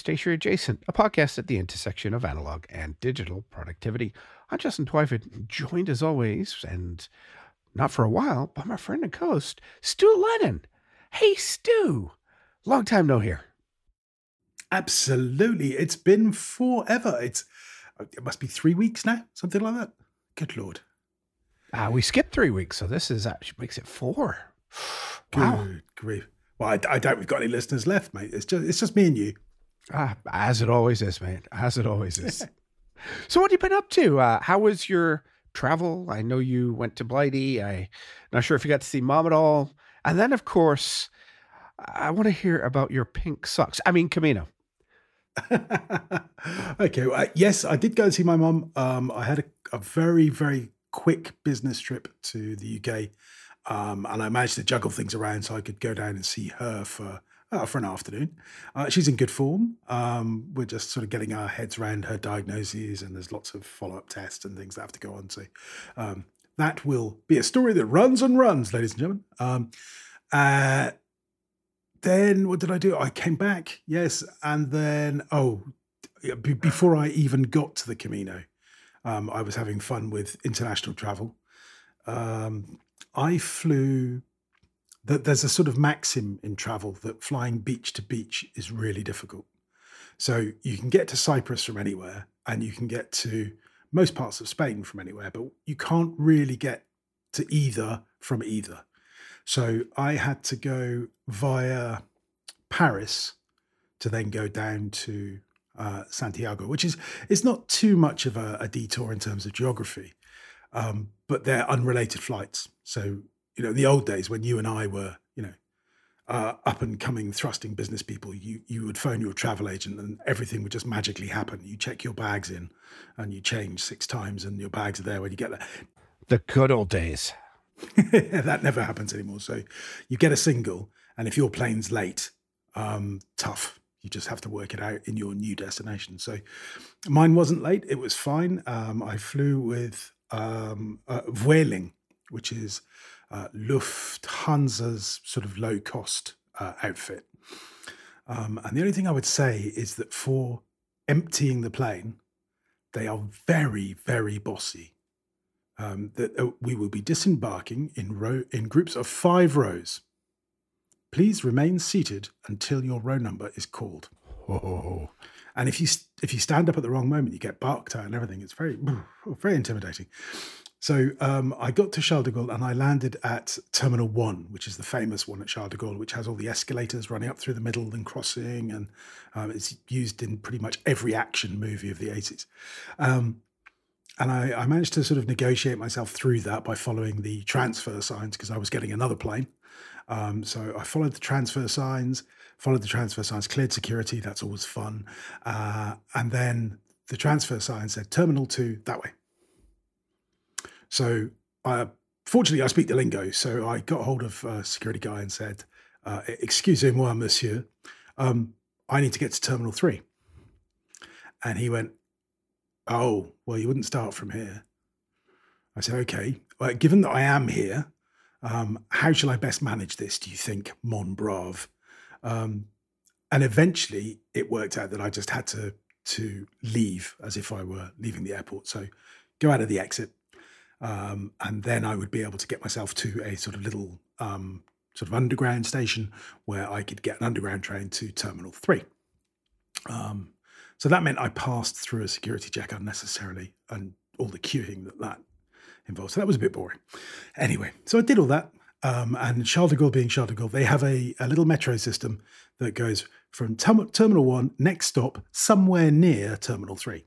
to Adjacent, a podcast at the intersection of analog and digital productivity. I'm Justin Twyford, joined as always, and not for a while, by my friend and co-host, Stu Lennon. Hey, Stu, long time no hear. Absolutely, it's been forever. It's it must be three weeks now, something like that. Good lord. Uh, we skipped three weeks, so this is actually makes it four. Wow. Good grief. Well, I, I doubt we've got any listeners left, mate. It's just it's just me and you. Ah, as it always is, man. As it always is. so, what have you been up to? Uh, how was your travel? I know you went to Blighty. I'm not sure if you got to see mom at all. And then, of course, I want to hear about your pink socks. I mean, Camino. okay. Well, yes, I did go and see my mom. Um, I had a, a, very, very quick business trip to the UK, um, and I managed to juggle things around so I could go down and see her for uh, for an afternoon. Uh, she's in good form. Um, we're just sort of getting our heads around her diagnoses, and there's lots of follow up tests and things that have to go on. So um, that will be a story that runs and runs, ladies and gentlemen. Um, uh, then what did I do? I came back, yes, and then oh, b- before I even got to the Camino, um, I was having fun with international travel. Um, I flew. That there's a sort of maxim in travel that flying beach to beach is really difficult. So you can get to Cyprus from anywhere, and you can get to most parts of Spain from anywhere, but you can't really get to either from either. So I had to go via Paris to then go down to uh, Santiago, which is it's not too much of a, a detour in terms of geography, um, but they're unrelated flights. So you know, the old days when you and I were, you know, uh, up and coming thrusting business people, you you would phone your travel agent and everything would just magically happen. You check your bags in, and you change six times, and your bags are there when you get there. The good old days. that never happens anymore. So you get a single, and if your plane's late, um, tough. You just have to work it out in your new destination. So mine wasn't late; it was fine. Um, I flew with um, uh, Vueling, which is uh, Lufthansa's sort of low cost uh, outfit. Um, and the only thing I would say is that for emptying the plane, they are very, very bossy um, that uh, we will be disembarking in row in groups of five rows. Please remain seated until your row number is called. And if you if you stand up at the wrong moment, you get barked at and everything. It's very very intimidating. So um, I got to Charles de Gaulle and I landed at Terminal One, which is the famous one at Charles de Gaulle, which has all the escalators running up through the middle and crossing, and um, it's used in pretty much every action movie of the eighties. Um, and I, I, managed to sort of negotiate myself through that by following the transfer signs because I was getting another plane. Um, so I followed the transfer signs, followed the transfer signs, cleared security. That's always fun. Uh, and then the transfer sign said terminal two that way. So I, fortunately, I speak the lingo. So I got hold of a security guy and said, uh, "Excusez-moi, monsieur, um, I need to get to terminal three. And he went, Oh, well, you wouldn't start from here. I said, okay, well, given that I am here, um, how shall I best manage this, do you think, Mon Brave? Um, and eventually it worked out that I just had to to leave as if I were leaving the airport. So go out of the exit. Um, and then I would be able to get myself to a sort of little um, sort of underground station where I could get an underground train to Terminal 3. Um, so that meant I passed through a security check unnecessarily and all the queuing that that involved. So that was a bit boring. Anyway, so I did all that. Um, and Charles de Gaulle being Charles de Gaulle, they have a, a little metro system that goes from term- Terminal 1, next stop, somewhere near Terminal 3.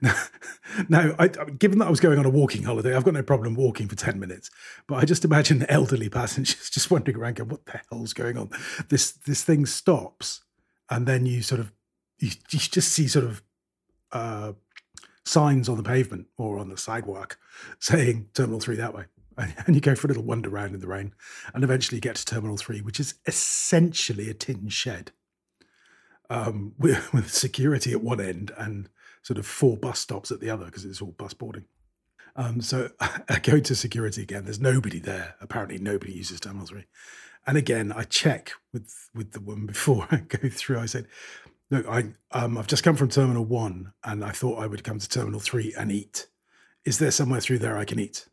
now, I, given that I was going on a walking holiday, I've got no problem walking for 10 minutes. But I just imagine elderly passengers just wandering around going, what the hell's going on? This, this thing stops and then you sort of you, you just see sort of uh, signs on the pavement or on the sidewalk saying Terminal Three that way, and you go for a little wander around in the rain, and eventually get to Terminal Three, which is essentially a tin shed um, with, with security at one end and sort of four bus stops at the other because it's all bus boarding. Um, so I go to security again. There's nobody there. Apparently, nobody uses Terminal 3. and again, I check with with the woman before I go through. I said, "Look, I um, I've just come from Terminal One, and I thought I would come to Terminal Three and eat. Is there somewhere through there I can eat?"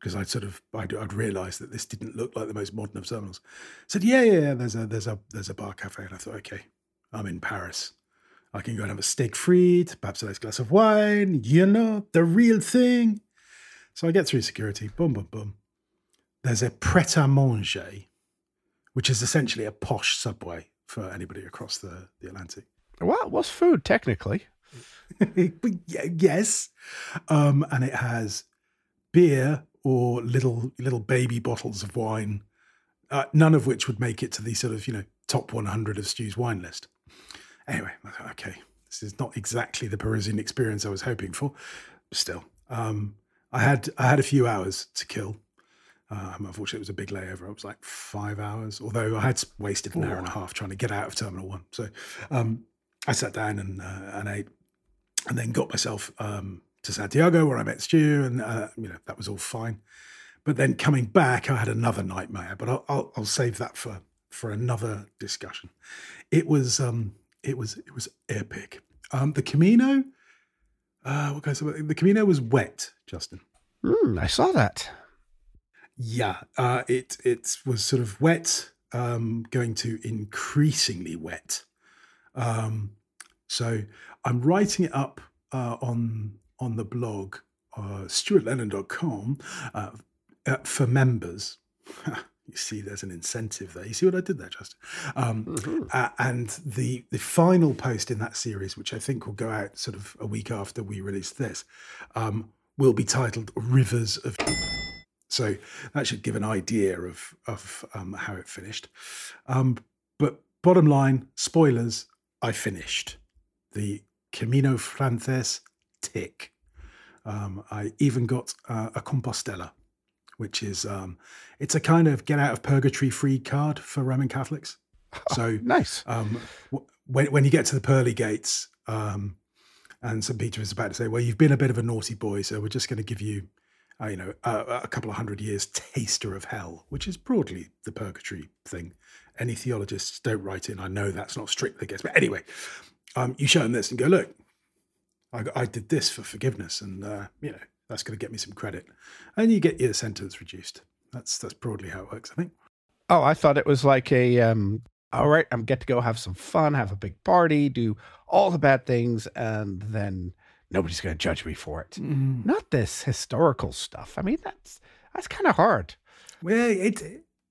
Because I'd sort of I'd, I'd realised that this didn't look like the most modern of terminals. I said, "Yeah, yeah, yeah. There's a there's a there's a bar cafe," and I thought, "Okay, I'm in Paris. I can go and have a steak frite, perhaps a nice glass of wine. You know, the real thing." So I get through security. Boom, boom, boom. There's a pret a manger which is essentially a posh subway for anybody across the, the Atlantic. Well, what's food technically? yes, um, and it has beer or little little baby bottles of wine, uh, none of which would make it to the sort of you know top 100 of Stu's wine list. Anyway, okay, this is not exactly the Parisian experience I was hoping for. Still, um, I had I had a few hours to kill um, unfortunately, it was a big layover. It was like five hours, although I had wasted an Ooh. hour and a half trying to get out of Terminal 1. So um, I sat down and, uh, and ate and then got myself um, to Santiago where I met Stu, and uh, you know that was all fine. But then coming back, I had another nightmare. But I'll, I'll, I'll save that for for another discussion. It was um, it was it was epic. Um, the Camino, uh, what guys? The Camino was wet, Justin. Mm, I saw that. Yeah, uh, it it was sort of wet, um, going to increasingly wet. Um, so I'm writing it up uh, on on the blog uh, stuartlennon.com uh, uh, for members. you see, there's an incentive there. You see what I did there, Justin? Um, mm-hmm. uh, and the the final post in that series, which I think will go out sort of a week after we release this, um, will be titled "Rivers of." So that should give an idea of of um, how it finished. Um, but bottom line, spoilers: I finished the Camino Frances tick. Um, I even got uh, a Compostela, which is um, it's a kind of get out of purgatory free card for Roman Catholics. So nice. Um, when when you get to the pearly gates, um, and St. Peter is about to say, "Well, you've been a bit of a naughty boy, so we're just going to give you uh, you know, a, a, couple of hundred years taster of hell, which is broadly the purgatory thing. Any theologists don't write in. I know that's not strict against, but anyway, um, you show them this and go, look, I, I did this for forgiveness, and uh, you know that's going to get me some credit, and you get your sentence reduced. That's that's broadly how it works, I think. Oh, I thought it was like a um, all right, I'm get to go have some fun, have a big party, do all the bad things, and then nobody's going to judge me for it. Mm. Not this historical stuff. I mean, that's that's kind of hard. Well, it,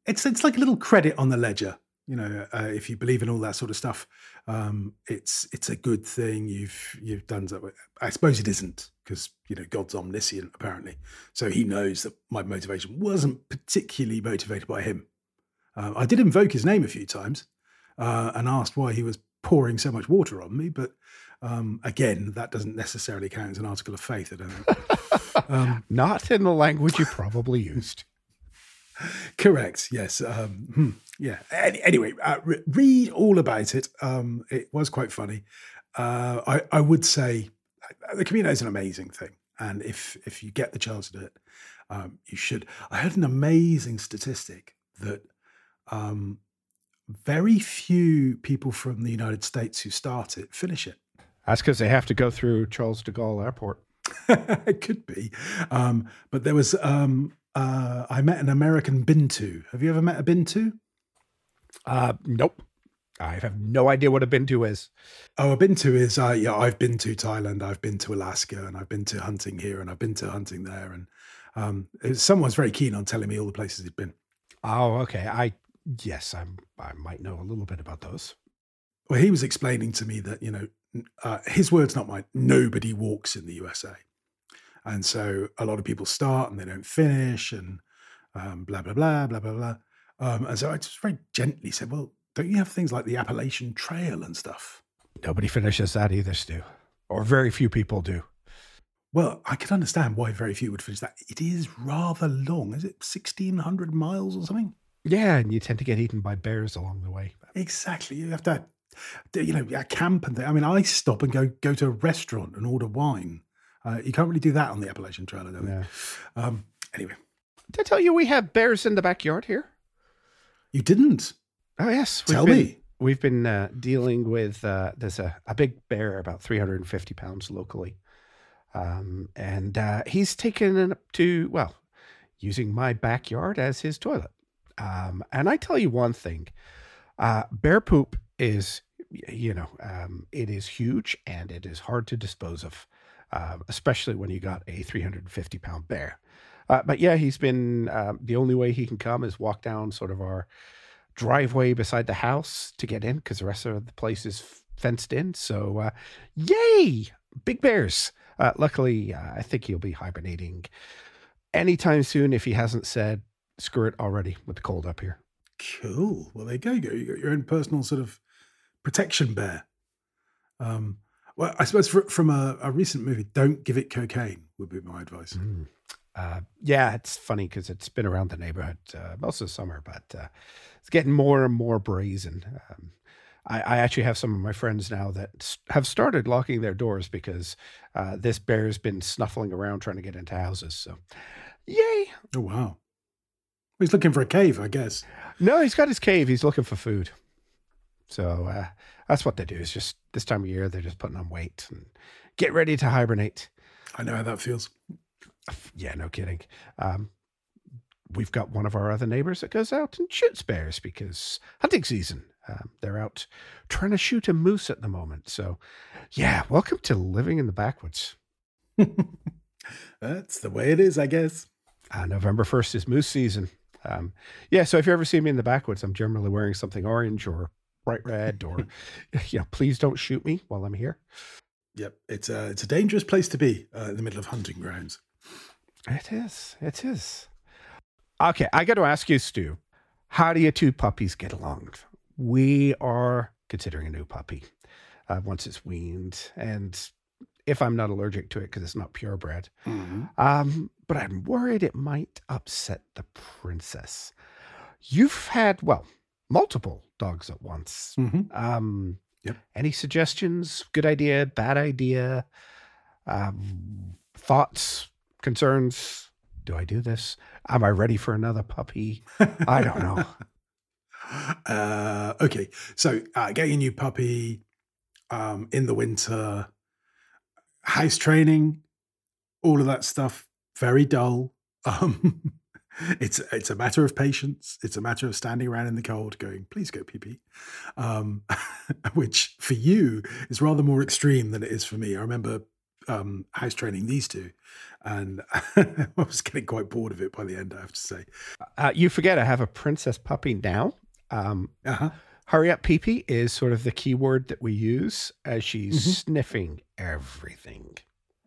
it's it's like a little credit on the ledger. You know, uh, if you believe in all that sort of stuff, um, it's it's a good thing. You've you've done that. I suppose it isn't because you know God's omniscient apparently, so He knows that my motivation wasn't particularly motivated by Him. Uh, I did invoke His name a few times uh, and asked why He was pouring so much water on me, but um, again, that doesn't necessarily count as an article of faith. I don't think. Um, Not in the language you probably used. Correct. Yes. Um, hmm, yeah. Any, anyway, uh, re- read all about it. Um, it was quite funny. Uh, I, I would say the Camino is an amazing thing, and if if you get the chance to do it, um, you should. I heard an amazing statistic that um, very few people from the United States who start it finish it. That's because they have to go through Charles de Gaulle Airport. it could be. Um, but there was, um, uh, I met an American Bintu. Have you ever met a Bintu? Uh, nope. I have no idea what a Bintu is. Oh, a Bintu is, uh, yeah, I've been to Thailand, I've been to Alaska, and I've been to hunting here, and I've been to hunting there. And um, someone's very keen on telling me all the places he'd been. Oh, okay. I, yes, I'm, I might know a little bit about those. Well, he was explaining to me that, you know, uh, his words, not mine, nobody walks in the USA. And so a lot of people start and they don't finish and um, blah, blah, blah, blah, blah, blah. Um, and so I just very gently said, well, don't you have things like the Appalachian Trail and stuff? Nobody finishes that either, Stu, or very few people do. Well, I can understand why very few would finish that. It is rather long. Is it 1,600 miles or something? Yeah, and you tend to get eaten by bears along the way. Exactly. You have to you know, a camp and thing. I mean, I stop and go go to a restaurant and order wine. Uh, you can't really do that on the Appalachian Trail, I don't yeah. Um, anyway, did I tell you we have bears in the backyard here? You didn't. Oh yes, we've Tell been, me. We've been uh, dealing with uh, there's a, a big bear about 350 pounds locally, um, and uh, he's taken it up to well, using my backyard as his toilet. Um, and I tell you one thing, uh, bear poop is you know um, it is huge and it is hard to dispose of, um, especially when you got a 350 pound bear. Uh, but yeah, he's been the only way he can come is walk down sort of our driveway beside the house to get in because the rest of the place is fenced in. So, uh, yay, big bears. Uh, luckily, uh, I think he'll be hibernating anytime soon if he hasn't said screw it already with the cold up here. Cool. Well, there you go. You got your own personal sort of protection bear. Um, well, I suppose for, from a, a, recent movie, don't give it cocaine would be my advice. Mm. Uh, yeah, it's funny because it's been around the neighborhood uh, most of the summer, but uh, it's getting more and more brazen. Um, I, I, actually have some of my friends now that have started locking their doors because uh, this bear's been snuffling around trying to get into houses. So, yay! Oh wow! He's looking for a cave, I guess. No, he's got his cave. He's looking for food. So uh, that's what they do. Is just this time of year they're just putting on weight and get ready to hibernate. I know how that feels. Yeah, no kidding. Um, we've got one of our other neighbors that goes out and shoots bears because hunting season. Um, they're out trying to shoot a moose at the moment. So, yeah, welcome to living in the backwoods. That's the way it is, I guess. Uh, November 1st is moose season. Um, yeah, so if you ever see me in the backwoods, I'm generally wearing something orange or bright red, or you know, please don't shoot me while I'm here. Yep, it's a it's a dangerous place to be uh, in the middle of hunting grounds. It is. It is. Okay, I got to ask you, Stu, how do your two puppies get along? We are considering a new puppy uh, once it's weaned, and if I'm not allergic to it because it's not purebred. Mm-hmm. Um, but I'm worried it might upset the princess. You've had, well, multiple dogs at once. Mm-hmm. Um, yep. Any suggestions? Good idea, bad idea, um, thoughts, concerns? Do I do this? Am I ready for another puppy? I don't know. Uh, okay, so uh, getting a new puppy um, in the winter, house training, all of that stuff, very dull. Um, it's it's a matter of patience. It's a matter of standing around in the cold, going, "Please go pee pee," um, which for you is rather more extreme than it is for me. I remember um, house training these two, and I was getting quite bored of it by the end. I have to say. Uh, you forget I have a princess puppy now. Um, uh-huh. Hurry up, pee pee is sort of the keyword that we use as she's mm-hmm. sniffing everything.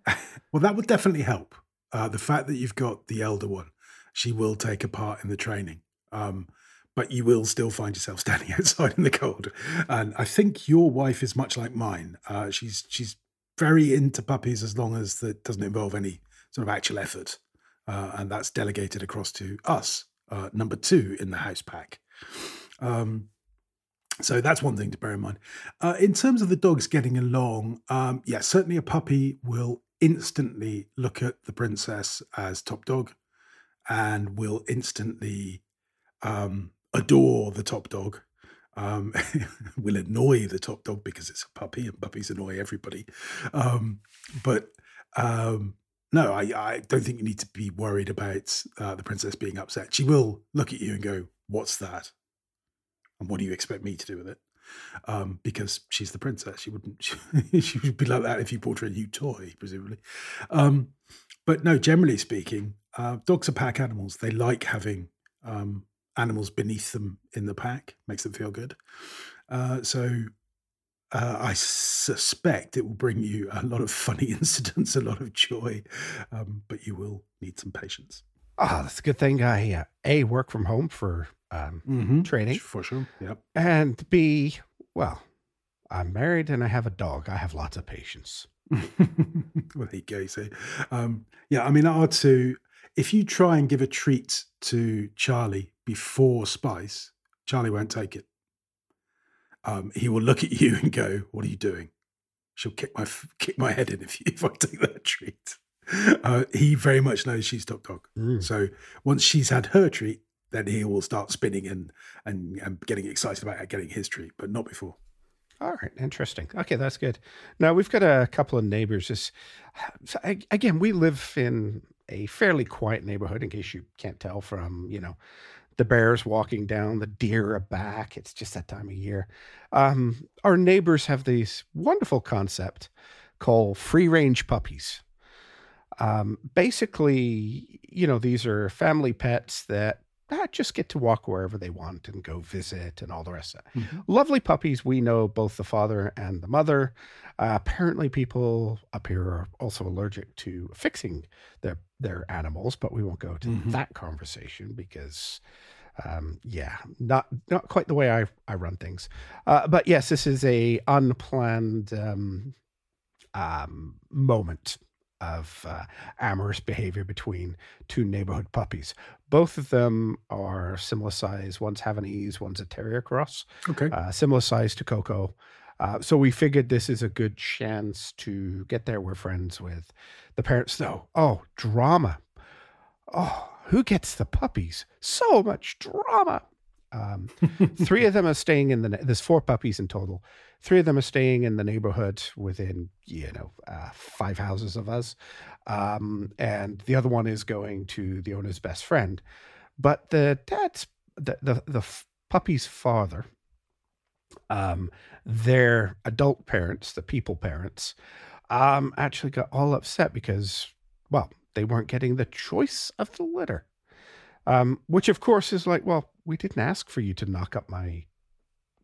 well, that would definitely help. Uh, the fact that you've got the elder one, she will take a part in the training. Um, but you will still find yourself standing outside in the cold. And I think your wife is much like mine. Uh, she's she's very into puppies as long as that doesn't involve any sort of actual effort, uh, and that's delegated across to us, uh, number two in the house pack. Um, so that's one thing to bear in mind. Uh, in terms of the dogs getting along, um, yeah, certainly a puppy will instantly look at the princess as top dog and will instantly um, adore the top dog. Um, will annoy the top dog because it's a puppy and puppies annoy everybody. Um, but um, no, I, I, don't think you need to be worried about uh, the princess being upset. She will look at you and go, What's that? And what do you expect me to do with it? Um, because she's the princess. She wouldn't. She, she, would be like that if you bought her a new toy, presumably. Um, but no, generally speaking, uh, dogs are pack animals. They like having um, animals beneath them in the pack. Makes them feel good. Uh, so uh, I suspect it will bring you a lot of funny incidents, a lot of joy, um, but you will need some patience. Oh, that's a good thing. I uh, a work from home for um, mm-hmm. training for sure. Yep. And B, well, I'm married and I have a dog. I have lots of patience. well, there you go. So, um, yeah, I mean, R2, if you try and give a treat to Charlie before Spice, Charlie won't take it. Um, he will look at you and go, "What are you doing?" She'll kick my kick my head in if you, if I take that treat. Uh, he very much knows she's top dog. Mm. So once she's had her treat, then he will start spinning and and, and getting excited about getting his treat, but not before. All right, interesting. Okay, that's good. Now we've got a couple of neighbors. This, so again, we live in a fairly quiet neighborhood. In case you can't tell from you know the bears walking down, the deer are back. It's just that time of year. Um, our neighbors have this wonderful concept called free range puppies. Um, basically, you know, these are family pets that uh, just get to walk wherever they want and go visit and all the rest of it. Mm-hmm. Lovely puppies. We know both the father and the mother. Uh, apparently, people up here are also allergic to fixing their their animals, but we won't go to mm-hmm. that conversation because, um, yeah, not not quite the way I I run things. Uh, but yes, this is a unplanned um, um, moment of uh, amorous behavior between two neighborhood puppies. Both of them are similar size. One's Havanese, one's a Terrier Cross. Okay. Uh, similar size to Coco. Uh, so we figured this is a good chance to get there. We're friends with the parents, though. Oh, drama. Oh, who gets the puppies? So much drama. Um, three of them are staying in the. There's four puppies in total. Three of them are staying in the neighborhood within, you know, uh, five houses of us, um, and the other one is going to the owner's best friend. But the dad's the the, the puppy's father, um, their adult parents, the people parents, um, actually got all upset because, well, they weren't getting the choice of the litter. Um, which of course is like, well, we didn't ask for you to knock up my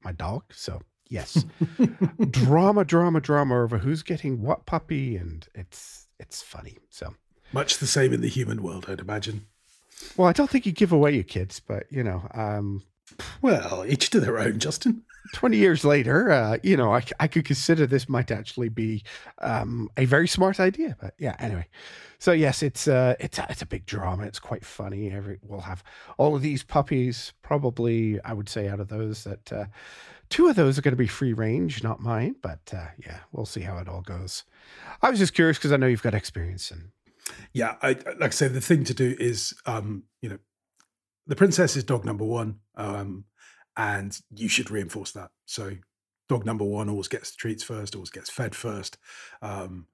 my dog, so yes, drama, drama, drama over who's getting what puppy, and it's it's funny. So much the same in the human world, I'd imagine. Well, I don't think you give away your kids, but you know, um, well, each to their own, Justin. 20 years later, uh, you know, I, I could consider this might actually be um, a very smart idea. But yeah, anyway. So yes, it's uh, it's a, it's a big drama. It's quite funny. Every we'll have all of these puppies. Probably, I would say, out of those that uh, two of those are going to be free range, not mine. But uh, yeah, we'll see how it all goes. I was just curious because I know you've got experience and. Yeah, I, like I say, the thing to do is, um, you know, the princess is dog number one. Um, and you should reinforce that. So dog number one always gets the treats first, always gets fed first. Um,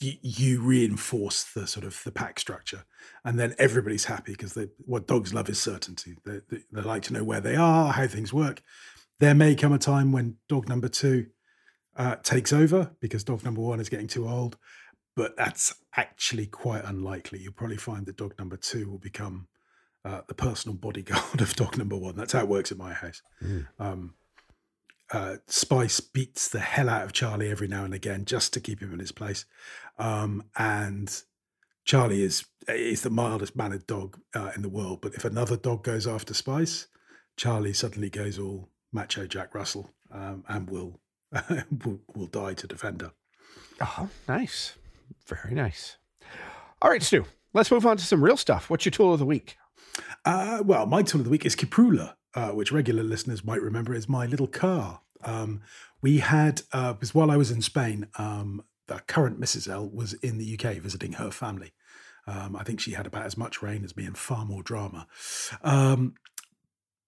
you, you, reinforce the sort of the pack structure, and then everybody's happy because what dogs love is certainty. They, they, they like to know where they are, how things work. There may come a time when dog number two uh, takes over because dog number one is getting too old, but that's actually quite unlikely. You'll probably find that dog number two will become uh, the personal bodyguard of dog number one. That's how it works at my house. Mm. Um, uh, Spice beats the hell out of Charlie every now and again just to keep him in his place. Um, and Charlie is is the mildest mannered dog uh, in the world. But if another dog goes after Spice, Charlie suddenly goes all macho Jack Russell um, and will, will will die to defend her. Oh, nice, very nice. All right, Stu. Let's move on to some real stuff. What's your tool of the week? Uh, well, my tool of the week is Kiprula, uh, which regular listeners might remember is my little car. Um, we had, uh, because while I was in Spain, um, the current Mrs. L was in the UK visiting her family. Um, I think she had about as much rain as me and far more drama. Um,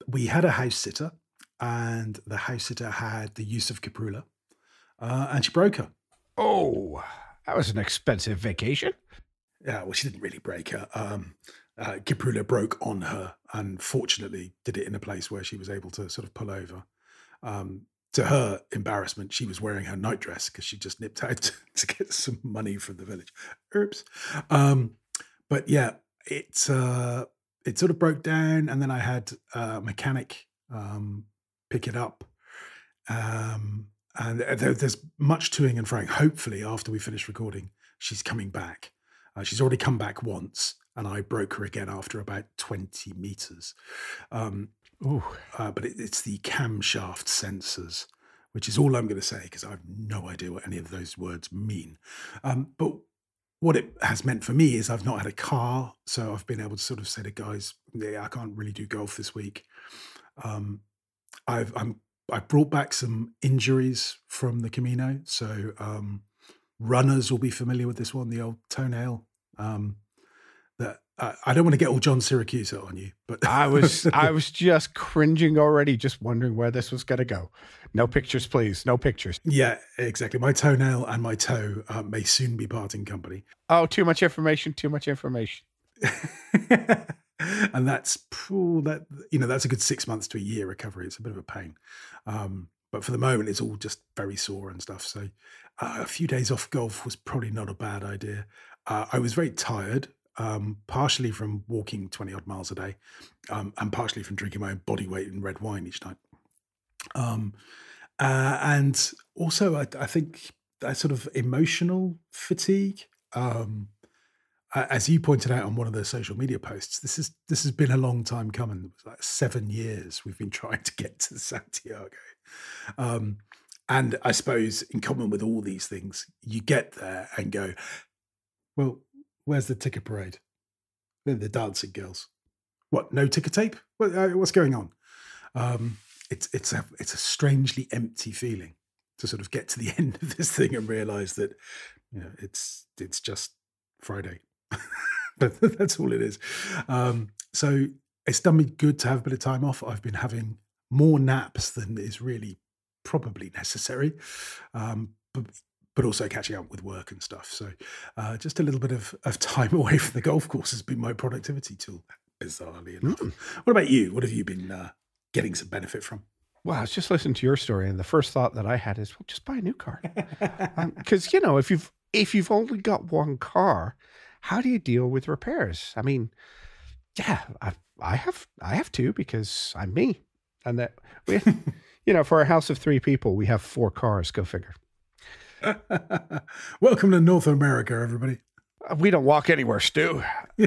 we had a house sitter, and the house sitter had the use of Caprula, uh, and she broke her. Oh, that was an expensive vacation. Yeah, well, she didn't really break her. Um, uh, broke on her and fortunately did it in a place where she was able to sort of pull over. Um, to her embarrassment, she was wearing her nightdress because she just nipped out to get some money from the village. Oops. Um, but yeah, it uh, it sort of broke down, and then I had a mechanic um, pick it up. Um, and there, there's much toing and froing. Hopefully, after we finish recording, she's coming back. Uh, she's already come back once, and I broke her again after about 20 meters. Um, uh, but it, it's the camshaft sensors, which is all I'm going to say because I have no idea what any of those words mean. Um, but what it has meant for me is I've not had a car, so I've been able to sort of say to guys, "Yeah, I can't really do golf this week." Um, I've I'm I brought back some injuries from the Camino, so um, runners will be familiar with this one, the old toenail. Um, that uh, I don't want to get all John Siracusa on you, but I was I was just cringing already, just wondering where this was going to go. No pictures, please. No pictures. Yeah, exactly. My toenail and my toe uh, may soon be parting company. Oh, too much information. Too much information. and that's ooh, that you know that's a good six months to a year recovery. It's a bit of a pain, um, but for the moment, it's all just very sore and stuff. So uh, a few days off golf was probably not a bad idea. Uh, I was very tired um, partially from walking 20 odd miles a day, um, and partially from drinking my own body weight in red wine each night. Um, uh, and also, I, I, think that sort of emotional fatigue. Um, as you pointed out on one of the social media posts, this is this has been a long time coming. It was like seven years we've been trying to get to Santiago, um, and I suppose in common with all these things, you get there and go, well, Where's the ticker parade? They're the dancing girls. What? No ticker tape? What, uh, what's going on? Um, it's it's a it's a strangely empty feeling to sort of get to the end of this thing and realize that you know, it's it's just Friday. that's all it is. Um, so it's done me good to have a bit of time off. I've been having more naps than is really probably necessary. Um, but but also catching up with work and stuff. So uh, just a little bit of, of time away from the golf course has been my productivity tool, bizarrely enough. Mm. What about you? What have you been uh, getting some benefit from? Well, I was just listening to your story, and the first thought that I had is, well, just buy a new car, because um, you know if you've if you've only got one car, how do you deal with repairs? I mean, yeah, I, I have I have two because I'm me, and that we, you know, for a house of three people, we have four cars. Go figure. Welcome to North America, everybody. Uh, we don't walk anywhere, Stu.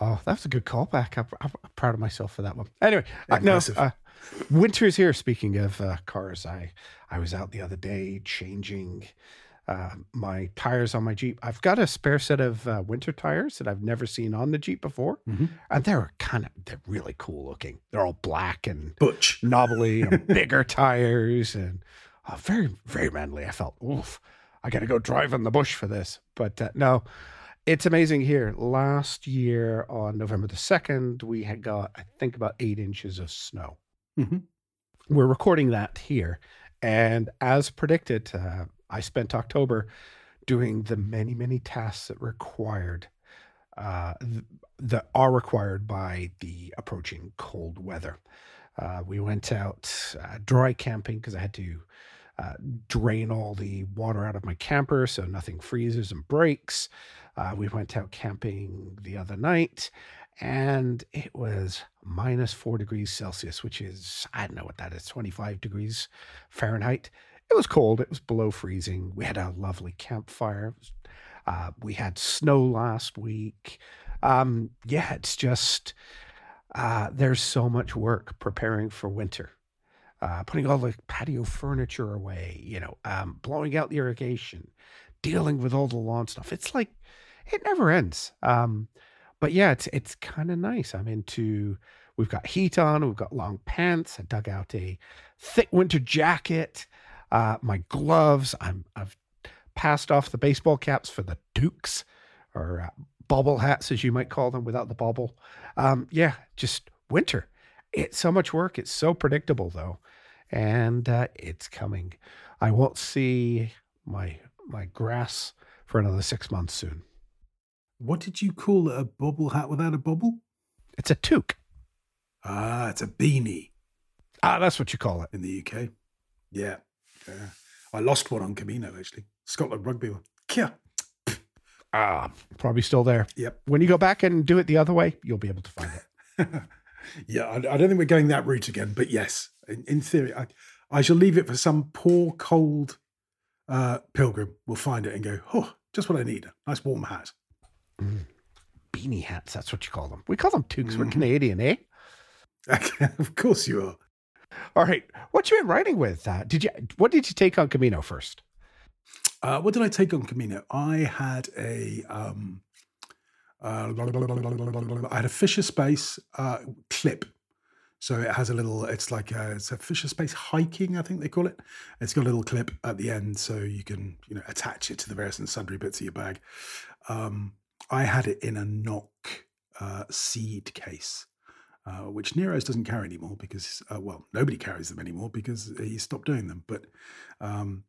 oh, that's a good callback. I'm, I'm, proud of myself for that one. Anyway, uh, no, uh, winter's here. Speaking of uh, cars, I I was out the other day changing uh, my tires on my Jeep. I've got a spare set of uh, winter tires that I've never seen on the Jeep before, mm-hmm. and they're kind of they're really cool looking. They're all black and butch, knobbly, and bigger tires, and uh, very, very manly. I felt, oof, I got to go drive in the bush for this. But uh, no, it's amazing here. Last year on November the 2nd, we had got, I think, about eight inches of snow. Mm-hmm. We're recording that here. And as predicted, uh, I spent October doing the many, many tasks that required uh, that are required by the approaching cold weather. Uh, we went out uh, dry camping because I had to uh, drain all the water out of my camper so nothing freezes and breaks. Uh, we went out camping the other night and it was minus four degrees Celsius, which is, I don't know what that is, 25 degrees Fahrenheit. It was cold, it was below freezing. We had a lovely campfire. Uh, we had snow last week. Um, yeah, it's just, uh, there's so much work preparing for winter uh, putting all the patio furniture away, you know, um, blowing out the irrigation, dealing with all the lawn stuff. It's like it never ends. Um, but yeah, it's it's kind of nice. I'm into. We've got heat on. We've got long pants. I dug out a thick winter jacket. Uh, my gloves. I'm I've passed off the baseball caps for the toques or uh, bobble hats, as you might call them, without the bobble. Um, yeah, just winter. It's so much work. It's so predictable, though and uh, it's coming. I won't see my my grass for another six months soon. What did you call it? A bubble hat without a bubble? It's a toque. Ah, it's a beanie. Ah, that's what you call it in the UK. Yeah, yeah. I lost one on Camino actually. Scotland rugby one. Yeah. Ah, probably still there. Yep. When you go back and do it the other way, you'll be able to find it. yeah, I, I, don't think we're going that route again, but yes, in, in theory, I, I, shall leave it for some poor cold uh, pilgrim will find it and go, oh, just what I need. Nice warm hat. Mm. Beanie hats, that's what you call them. We call them toques. Mm. We're mm-hmm. Canadian, eh? of course you are. All right. What you been writing with? Uh, did you? What did you take on Camino first? Uh, what did I take on Camino? I had a um, uh, I had a Fisher Space uh, clip. So it has a little, it's like a, it's a Fisher Space hiking, I think they call it. It's got a little clip at the end so you can, you know, attach it to the various and sundry bits of your bag. Um, I had it in a Nock uh, seed case, uh, which Nero's doesn't carry anymore because, uh, well, nobody carries them anymore because he stopped doing them. But um,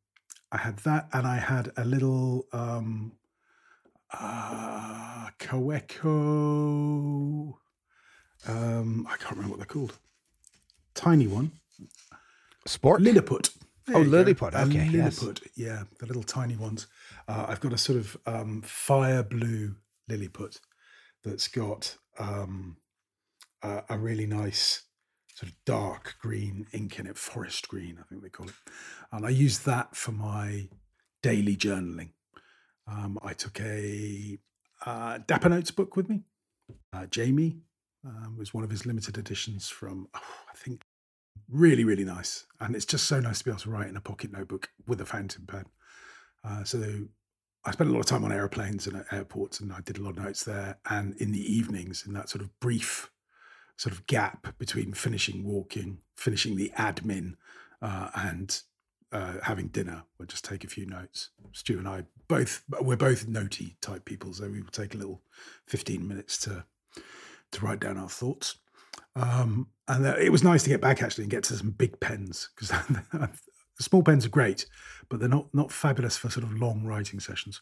I had that, and I had a little um, uh, Kaweco. Um, I can't remember what they're called. Tiny one. Sport? Lilliput. There Oh, you go. Lilliput, A okay, yes. Yeah, the little tiny ones. Uh, I've got a sort of um, fire blue Lilliput that's got um, a, a really nice sort of dark green ink in it, forest green, I think they call it. And I use that for my daily journaling. Um, I took a uh, Dapper Notes book with me. Uh, Jamie um, was one of his limited editions from, oh, I think, really, really nice. And it's just so nice to be able to write in a pocket notebook with a fountain pen. Uh, so I spent a lot of time on airplanes and at airports, and I did a lot of notes there. And in the evenings, in that sort of brief sort of gap between finishing walking, finishing the admin, uh, and uh, having dinner, we'll just take a few notes. Stu and I both we're both notey type people, so we will take a little fifteen minutes to to write down our thoughts. Um, and uh, it was nice to get back actually and get to some big pens because small pens are great, but they're not not fabulous for sort of long writing sessions.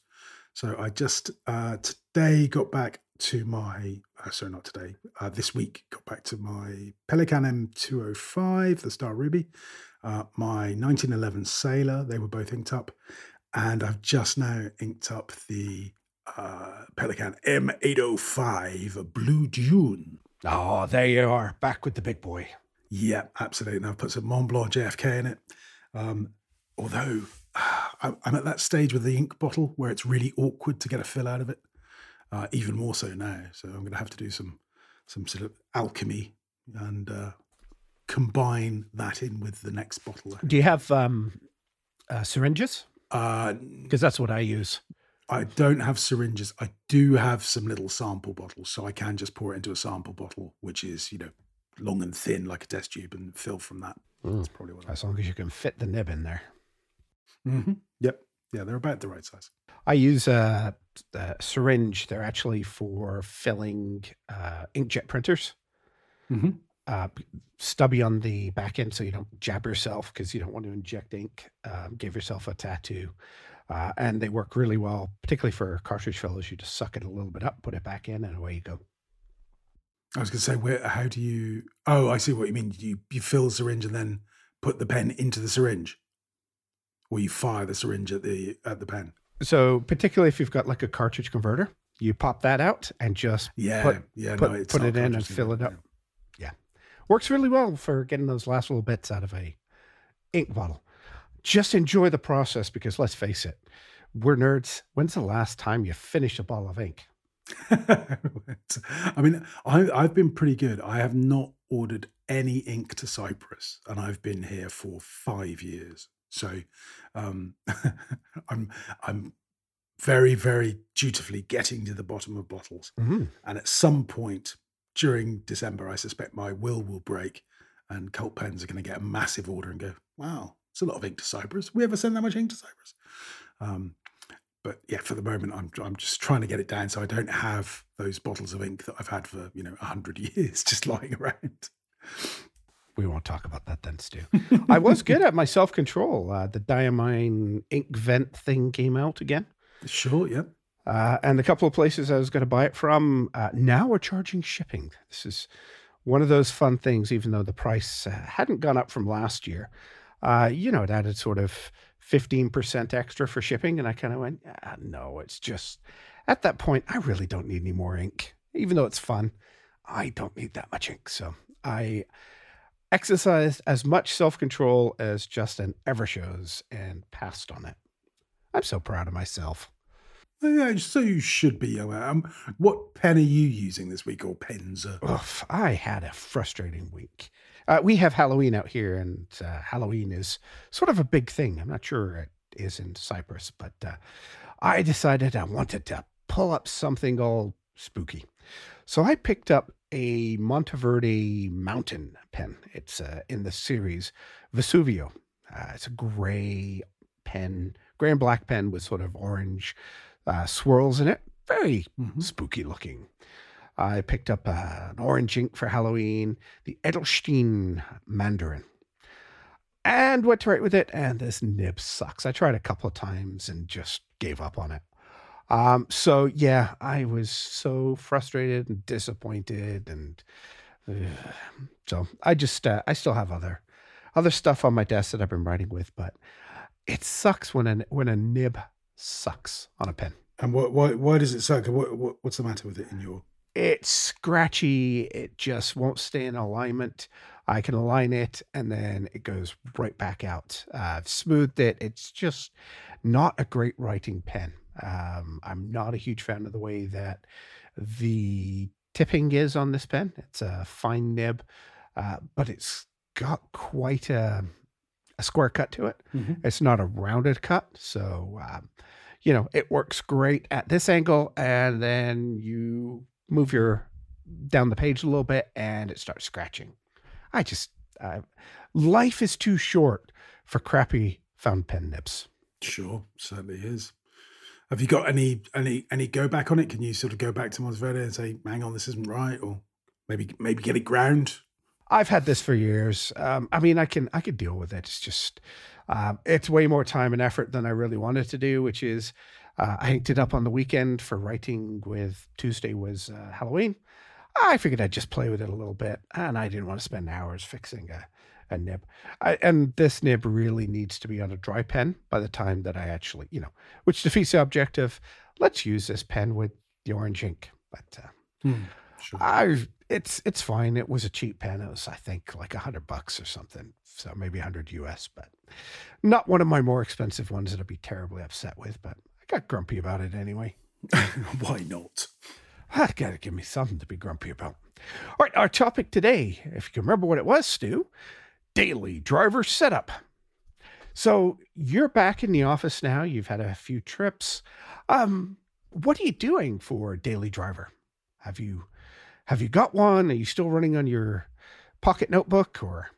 So I just uh, today got back to my uh, sorry not today uh, this week got back to my Pelikan M205 the Star Ruby, uh, my 1911 Sailor they were both inked up, and I've just now inked up the uh, Pelikan M805 Blue Dune. Oh, there you are, back with the big boy. Yeah, absolutely. And I've put some Montblanc JFK in it. Um, although I'm I'm at that stage with the ink bottle where it's really awkward to get a fill out of it, uh, even more so now. So I'm going to have to do some some sort of alchemy and uh, combine that in with the next bottle. Do you have um, uh, syringes? Uh, Because that's what I use. I don't have syringes. I do have some little sample bottles, so I can just pour it into a sample bottle, which is you know long and thin like a test tube, and fill from that. That's probably what I. As long as you can fit the nib in there. hmm Yep. Yeah, they're about the right size. I use a, a syringe. They're actually for filling uh, inkjet printers. Mm-hmm. Uh, stubby on the back end so you don't jab yourself because you don't want to inject ink, um, give yourself a tattoo. Uh, and they work really well, particularly for cartridge fillers. You just suck it a little bit up, put it back in, and away you go. I was going to say, where? How do you? Oh, I see what you mean. You you fill the syringe and then put the pen into the syringe, or you fire the syringe at the at the pen. So, particularly if you've got like a cartridge converter, you pop that out and just Yeah, Put- yeah. put- no, put it in and fill it converter, yeah. works really well for getting those last little bits out of a ink bottle. Just enjoy the process because let's face it, we're nerds. When's the last time you finished a bottle of ink? I mean, I, I've been pretty good. I have not ordered any ink to Cyprus, and I've been here for five years. So, um, I'm I'm very very dutifully getting to the bottom of bottles. Mm-hmm. And at some point during December, I suspect my will will break, and Cult Pens are going to get a massive order and go, "Wow, it's a lot of ink to Cyprus. We ever send that much ink to Cyprus?" Um, but yeah, for the moment, I'm I'm just trying to get it down so I don't have those bottles of ink that I've had for you know a hundred years just lying around. We won't talk about that then, Stu. I was good at my self control. Uh, the Diamine Inkvent thing came out again. Sure, yeah. Uh, and the couple of places I was going to buy it from uh, now are charging shipping. This is one of those fun things, even though the price uh, hadn't gone up from last year. Uh, you know, it added sort of 15% extra for shipping. And I kind of went, ah, no, it's just at that point, I really don't need any more ink. Even though it's fun, I don't need that much ink. So I exercised as much self control as Justin ever shows and passed on it. I'm so proud of myself. Yeah, so you should be. Um, what pen are you using this week, or pens? Uh, Oof, I had a frustrating week. Uh, we have Halloween out here, and uh, Halloween is sort of a big thing. I'm not sure it is in Cyprus, but uh, I decided I wanted to pull up something all spooky. So I picked up a Monteverde fountain pen. It's uh, in the series Vesuvio. Uh, it's a gray pen, gray and black pen with sort of orange uh, swirls in it. very Mhm. spooky looking. I picked up uh, an orange ink for Halloween, the Edelstein Mandarin, and went to write with it. And this nib sucks. I tried a couple of times and just gave up on it. Um, so yeah, I was so frustrated and disappointed, and so I just uh, I still have other other stuff on my desk that I've been writing with, but it sucks when a when a nib sucks on a pen. And why, why does it suck? What, what, what's the matter with it in your? It's scratchy. It just won't stay in alignment. I can align it and then it goes right back out. Uh, I've smoothed it. It's just not a great writing pen. Um, I'm not a huge fan of the way that the tipping is on this pen. It's a fine nib, uh, but it's got quite a, a square cut to it. Mhm. It's not a rounded cut. So, um, you know, it works great at this angle. And then you move your down the page a little bit and it starts scratching. I just, uh, life is too short for crappy fountain pen nibs. Sure, certainly is. Have you got any any any go back on it? Can you sort of go back to Montevideo and say, "Hang on, this isn't right," or maybe maybe get it ground? I've had this for years. Um, I mean, I can I can deal with it. It's just um, it's way more time and effort than I really wanted to do. Which is, uh, I inked it up on the weekend for writing. With Tuesday was uh, Halloween. I figured I'd just play with it a little bit, and I didn't want to spend hours fixing a, a nib. I, and this nib really needs to be on a dry pen by the time that I actually, you know, which defeats the objective. Let's use this pen with the orange ink, but. Uh, Sure. I it's it's fine. It was a cheap pen. It was I think like a hundred bucks or something. So maybe a hundred US, but not one of my more expensive ones that I'd be terribly upset with. But got grumpy about it anyway. Why not? I gotta give me something to be grumpy about. All right, our topic today, if you can remember what it was, Stu, daily driver setup. So you're back in the office now. You've had a few trips. Um, what are you doing for daily driver? Have you have you got one? Are you still running on your pocket notebook or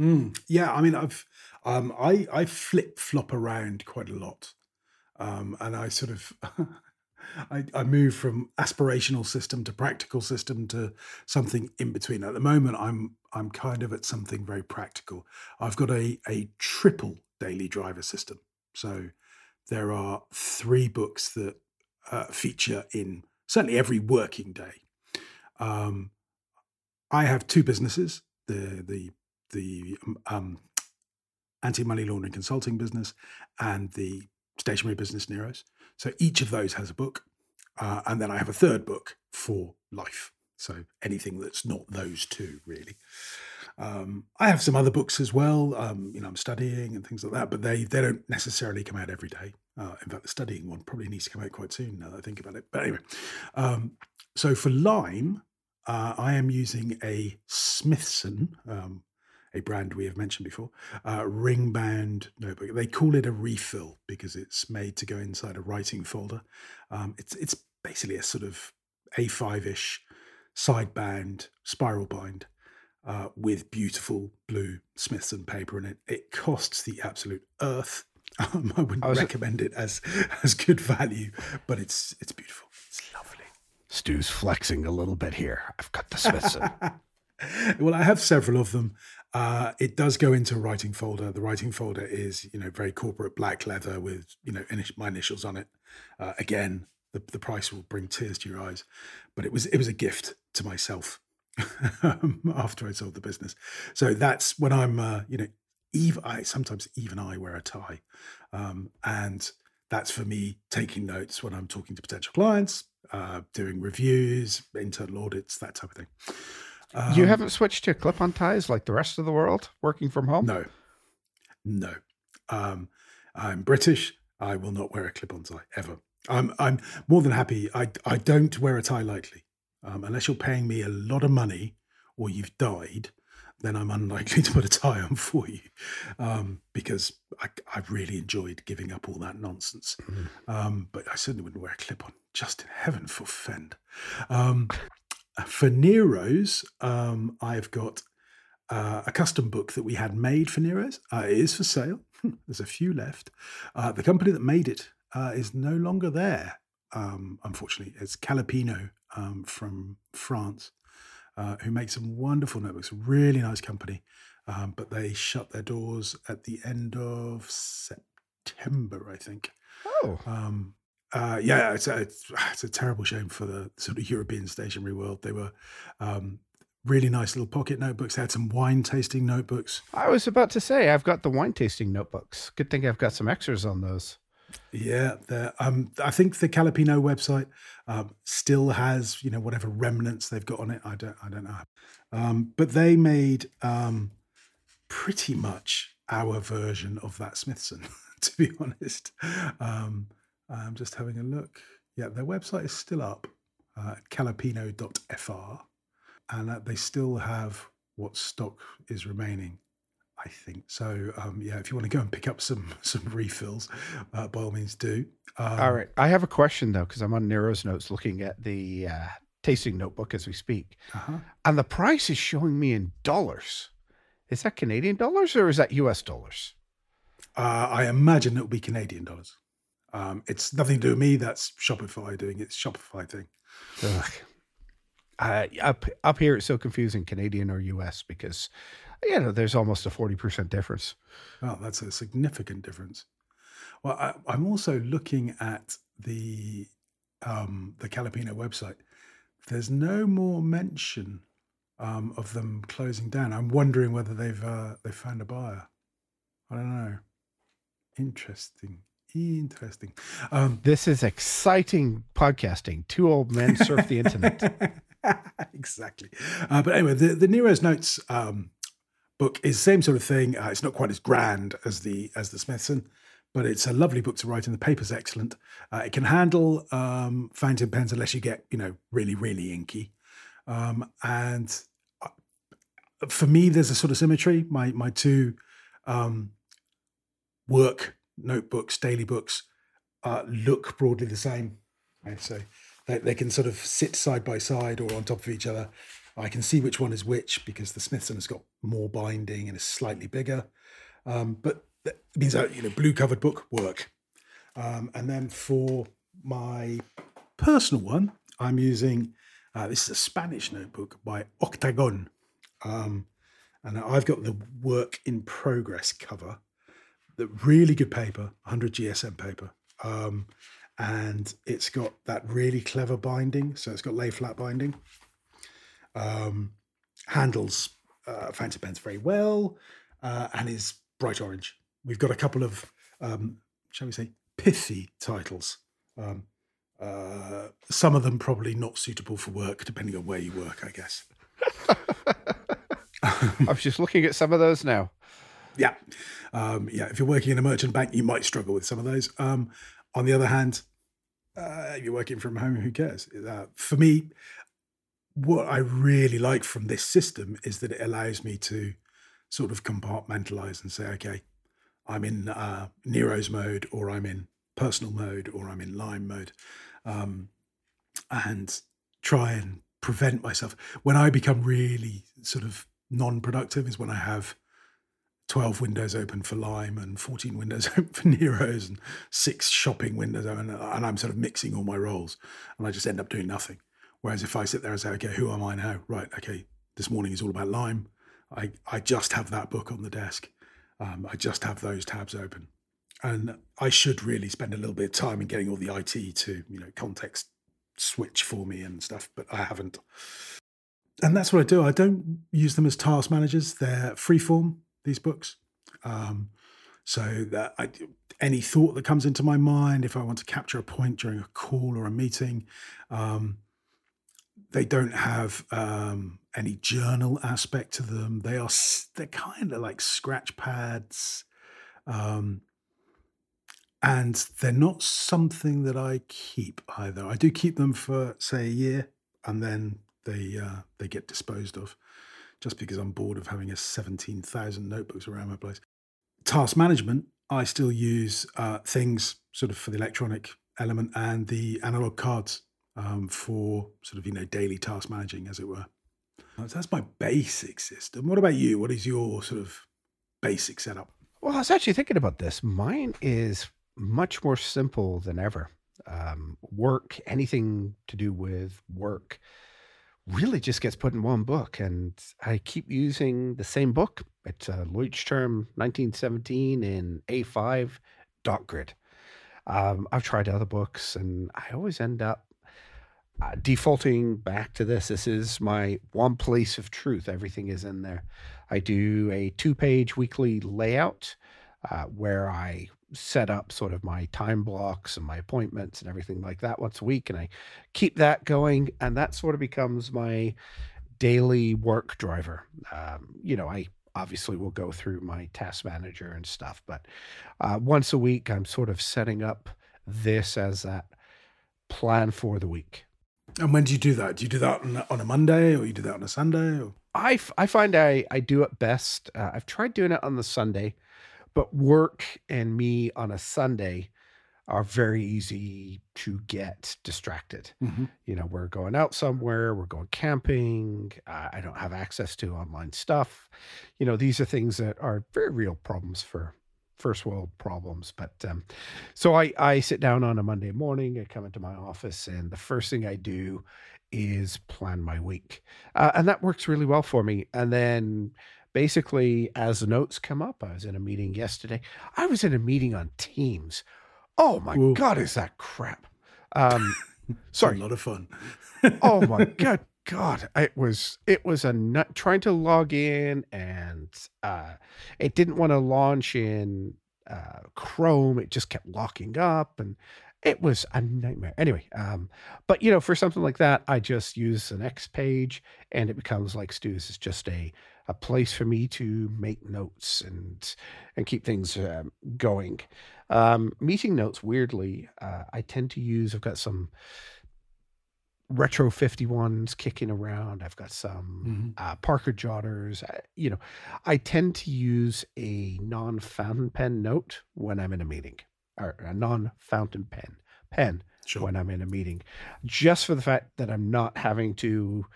Mm, yeah, I mean, I've um, I I flip flop around quite a lot, um, and I sort of I, I move from aspirational system to practical system to something in between. At the moment, I'm I'm kind of at something very practical. I've got a a triple daily driver system, so there are three books that uh, feature in certainly every working day. Um, I have two businesses. The the the um, anti-money laundering consulting business and the stationery business Nero's. So each of those has a book, uh, and then I have a third book for life. So anything that's not those two, really. Um, I have some other books as well. Um, you know, I'm studying and things like that, but they they don't necessarily come out every day. Uh, in fact, the studying one probably needs to come out quite soon. Now that I think about it. But anyway, um, so for Lime, uh, I am using a Smithson, um, a brand we have mentioned before, uh, ring bound notebook. They call it a refill because it's made to go inside a writing folder. Um, it's it's basically a sort of A5 ish side bound spiral bind uh, with beautiful blue Smithson paper in it. It costs the absolute earth. Um, I wouldn't I recommend it as as good value, but it's it's beautiful. It's lovely. Stu's flexing a little bit here. I've got the Smithson. well, I have several of them. Uh, it does go into a writing folder. The writing folder is, you know, very corporate black leather with, you know, my initials on it. Uh, again, the, the price will bring tears to your eyes, but it was it was a gift to myself um, after I sold the business. So that's when I'm, uh, you know, even I sometimes even I wear a tie, um, and that's for me taking notes when I'm talking to potential clients, uh, doing reviews, internal audits, that type of thing. You Um, haven't switched to clip on ties like the rest of the world working from home? No, no. Um, I'm British. I will not wear a clip-on tie ever. I'm I'm more than happy. I I don't wear a tie lightly, um, unless you're paying me a lot of money or you've died. Then I'm unlikely to put a tie on for you, um, because I I really enjoyed giving up all that nonsense. Um, but I certainly wouldn't wear a clip-on. Just in heaven forfend. Um, for Nero's, um, I've got uh, a custom book that we had made for Nero's. Uh, it is for sale. There's a few left. Uh, the company that made it uh, is no longer there. um, unfortunately. It's Calepino um, from France, uh, who makes some wonderful notebooks. Really nice company, um, but they shut their doors at the end of September, I think. Oh, Um, uh, yeah, it's a, it's, a terrible shame for the sort of European stationery world. They were um, really nice little pocket notebooks. They had some wine tasting notebooks. I was about to say I've got the wine tasting notebooks. Good thing I've got some extras on those. Yeah, um, I think the Calepino website um, still has you know whatever remnants they've got on it. I don't I don't know, um, but they made um, pretty much our version of that Smithson. To be honest, um, I'm just having a look. Yeah, their website is still up uh, at calepino.fr, and uh, they still have what stock is remaining. I think so. Um, yeah, if you want to go and pick up some some refills, uh, by all means do. Um, All right. I have a question though, because I'm on Nero's notes looking at the uh, tasting notebook as we speak, Uh-huh. and the price is showing me in dollars. Is that Canadian dollars or is that US dollars? Uh, I imagine it will be Canadian dollars. Um, it's nothing to do with me. That's Shopify doing its Shopify thing. Uh, up up here, it's so confusing, Canadian or US, because you know there's almost a forty percent difference. Well, that's a significant difference. Well, I, I'm also looking at the um, the Calepino website. There's no more mention um, of them closing down. I'm wondering whether they've uh, they found a buyer. I don't know. Interesting. Interesting. Um, This is exciting podcasting. Two old men surf the internet. exactly. Uh, but anyway, the, the Nero's Notes um, book is the same sort of thing. Uh, it's not quite as grand as the as the Smithson, but it's a lovely book to write, and the paper's excellent. Uh, it can handle um, fountain pens unless you get you know really really inky. Um, and uh, for me, there's a sort of symmetry. My my two um, work notebooks, daily books, uh, look broadly the same. Right? So they, they can sort of sit side by side or on top of each other. I can see which one is which because the Smithson has got more binding and is slightly bigger. Um, but that means that you know blue covered book work. Um, and then for my personal one, I'm using uh, this is a Spanish notebook by Octagon, um, and I've got the work in progress cover. Really good paper, 100 GSM paper, um, and it's got that really clever binding. So it's got lay flat binding. Um, handles uh, fountain pens very well, uh, and is bright orange. We've got a couple of, um, shall we say, pithy titles. Um, uh, some of them probably not suitable for work, depending on where you work, I guess. I was just looking at some of those now. Yeah. Um, yeah. If you're working in a merchant bank, you might struggle with some of those. Um, on the other hand, uh, you're working from home, who cares? Uh, for me, what I really like from this system is that it allows me to sort of compartmentalize and say, okay, I'm in uh, Nero's mode, or I'm in personal mode, or I'm in Lime mode, um, and try and prevent myself. When I become really sort of non productive, is when I have 12 windows open for Lime and 14 windows open for Nero's and six shopping windows open, and I'm sort of mixing all my roles, and I just end up doing nothing. Whereas if I sit there and say, okay, who am I now? Right, okay, this morning is all about Lime. I, I just have that book on the desk. Um, I just have those tabs open. And I should really spend a little bit of time in getting all the IT to, you know, context switch for me and stuff, but I haven't. And that's what I do. I don't use them as task managers. They're freeform, these books. Um, so that I, any thought that comes into my mind, if I want to capture a point during a call or a meeting, um, they don't have um, any journal aspect to them. They are they're kind of like scratch pads, um, and they're not something that I keep either. I do keep them for say a year, and then they uh, they get disposed of, just because I'm bored of having a seventeen thousand notebooks around my place. Task management, I still use uh, things sort of for the electronic element and the analog cards um, for sort of you know daily task managing, as it were. Uh, so That's my basic system. What about you? What is your sort of basic setup? Well, I was actually thinking about this. Mine is much more simple than ever. um, work, anything to do with work, really just gets put in one book. And I keep using the same book. It's a Leuchtturm 1917 in A5 dot grid. Um, I've tried other books and I always end up uh, defaulting back to this. This is my one place of truth. Everything is in there. I do a two page weekly layout uh, where I set up sort of my time blocks and my appointments and everything like that once a week. And I keep that going. And that sort of becomes my daily work driver. Um, you know, I obviously will go through my task manager and stuff, but uh, once a week, I'm sort of setting up this as that plan for the week. And when do you do that? Do you do that on, on a Monday or you do that on a Sunday? Or? I, f- I find I, I do it best. Uh, I've tried doing it on the Sunday, but work and me on a Sunday are very easy to get distracted. Mm-hmm. You know, we're going out somewhere, we're going camping. Uh, I don't have access to online stuff. You know, these are things that are very real problems for first world problems. But um, so I, I sit down on a Monday morning, I come into my office, and the first thing I do is plan my week. Uh, and that works really well for me. And then basically, as the notes come up, I was in a meeting yesterday. I was in a meeting on Teams. Oh my Ooh. God, is that crap? Um, sorry. a lot of fun. oh my god god it was it was a nut trying to log in and uh it didn't want to launch in uh chrome it just kept locking up and it was a nightmare anyway um but you know for something like that i just use the next page and it becomes like stu's it's just a a place for me to make notes and and keep things um, going um meeting notes weirdly uh, i tend to use i've got some retro 51s kicking around. I've got some uh, Parker Jotters. I, you know, I tend to use a non fountain pen note when I'm in a meeting, or a non fountain pen pen Sure. when I'm in a meeting, just for the fact that I'm not having to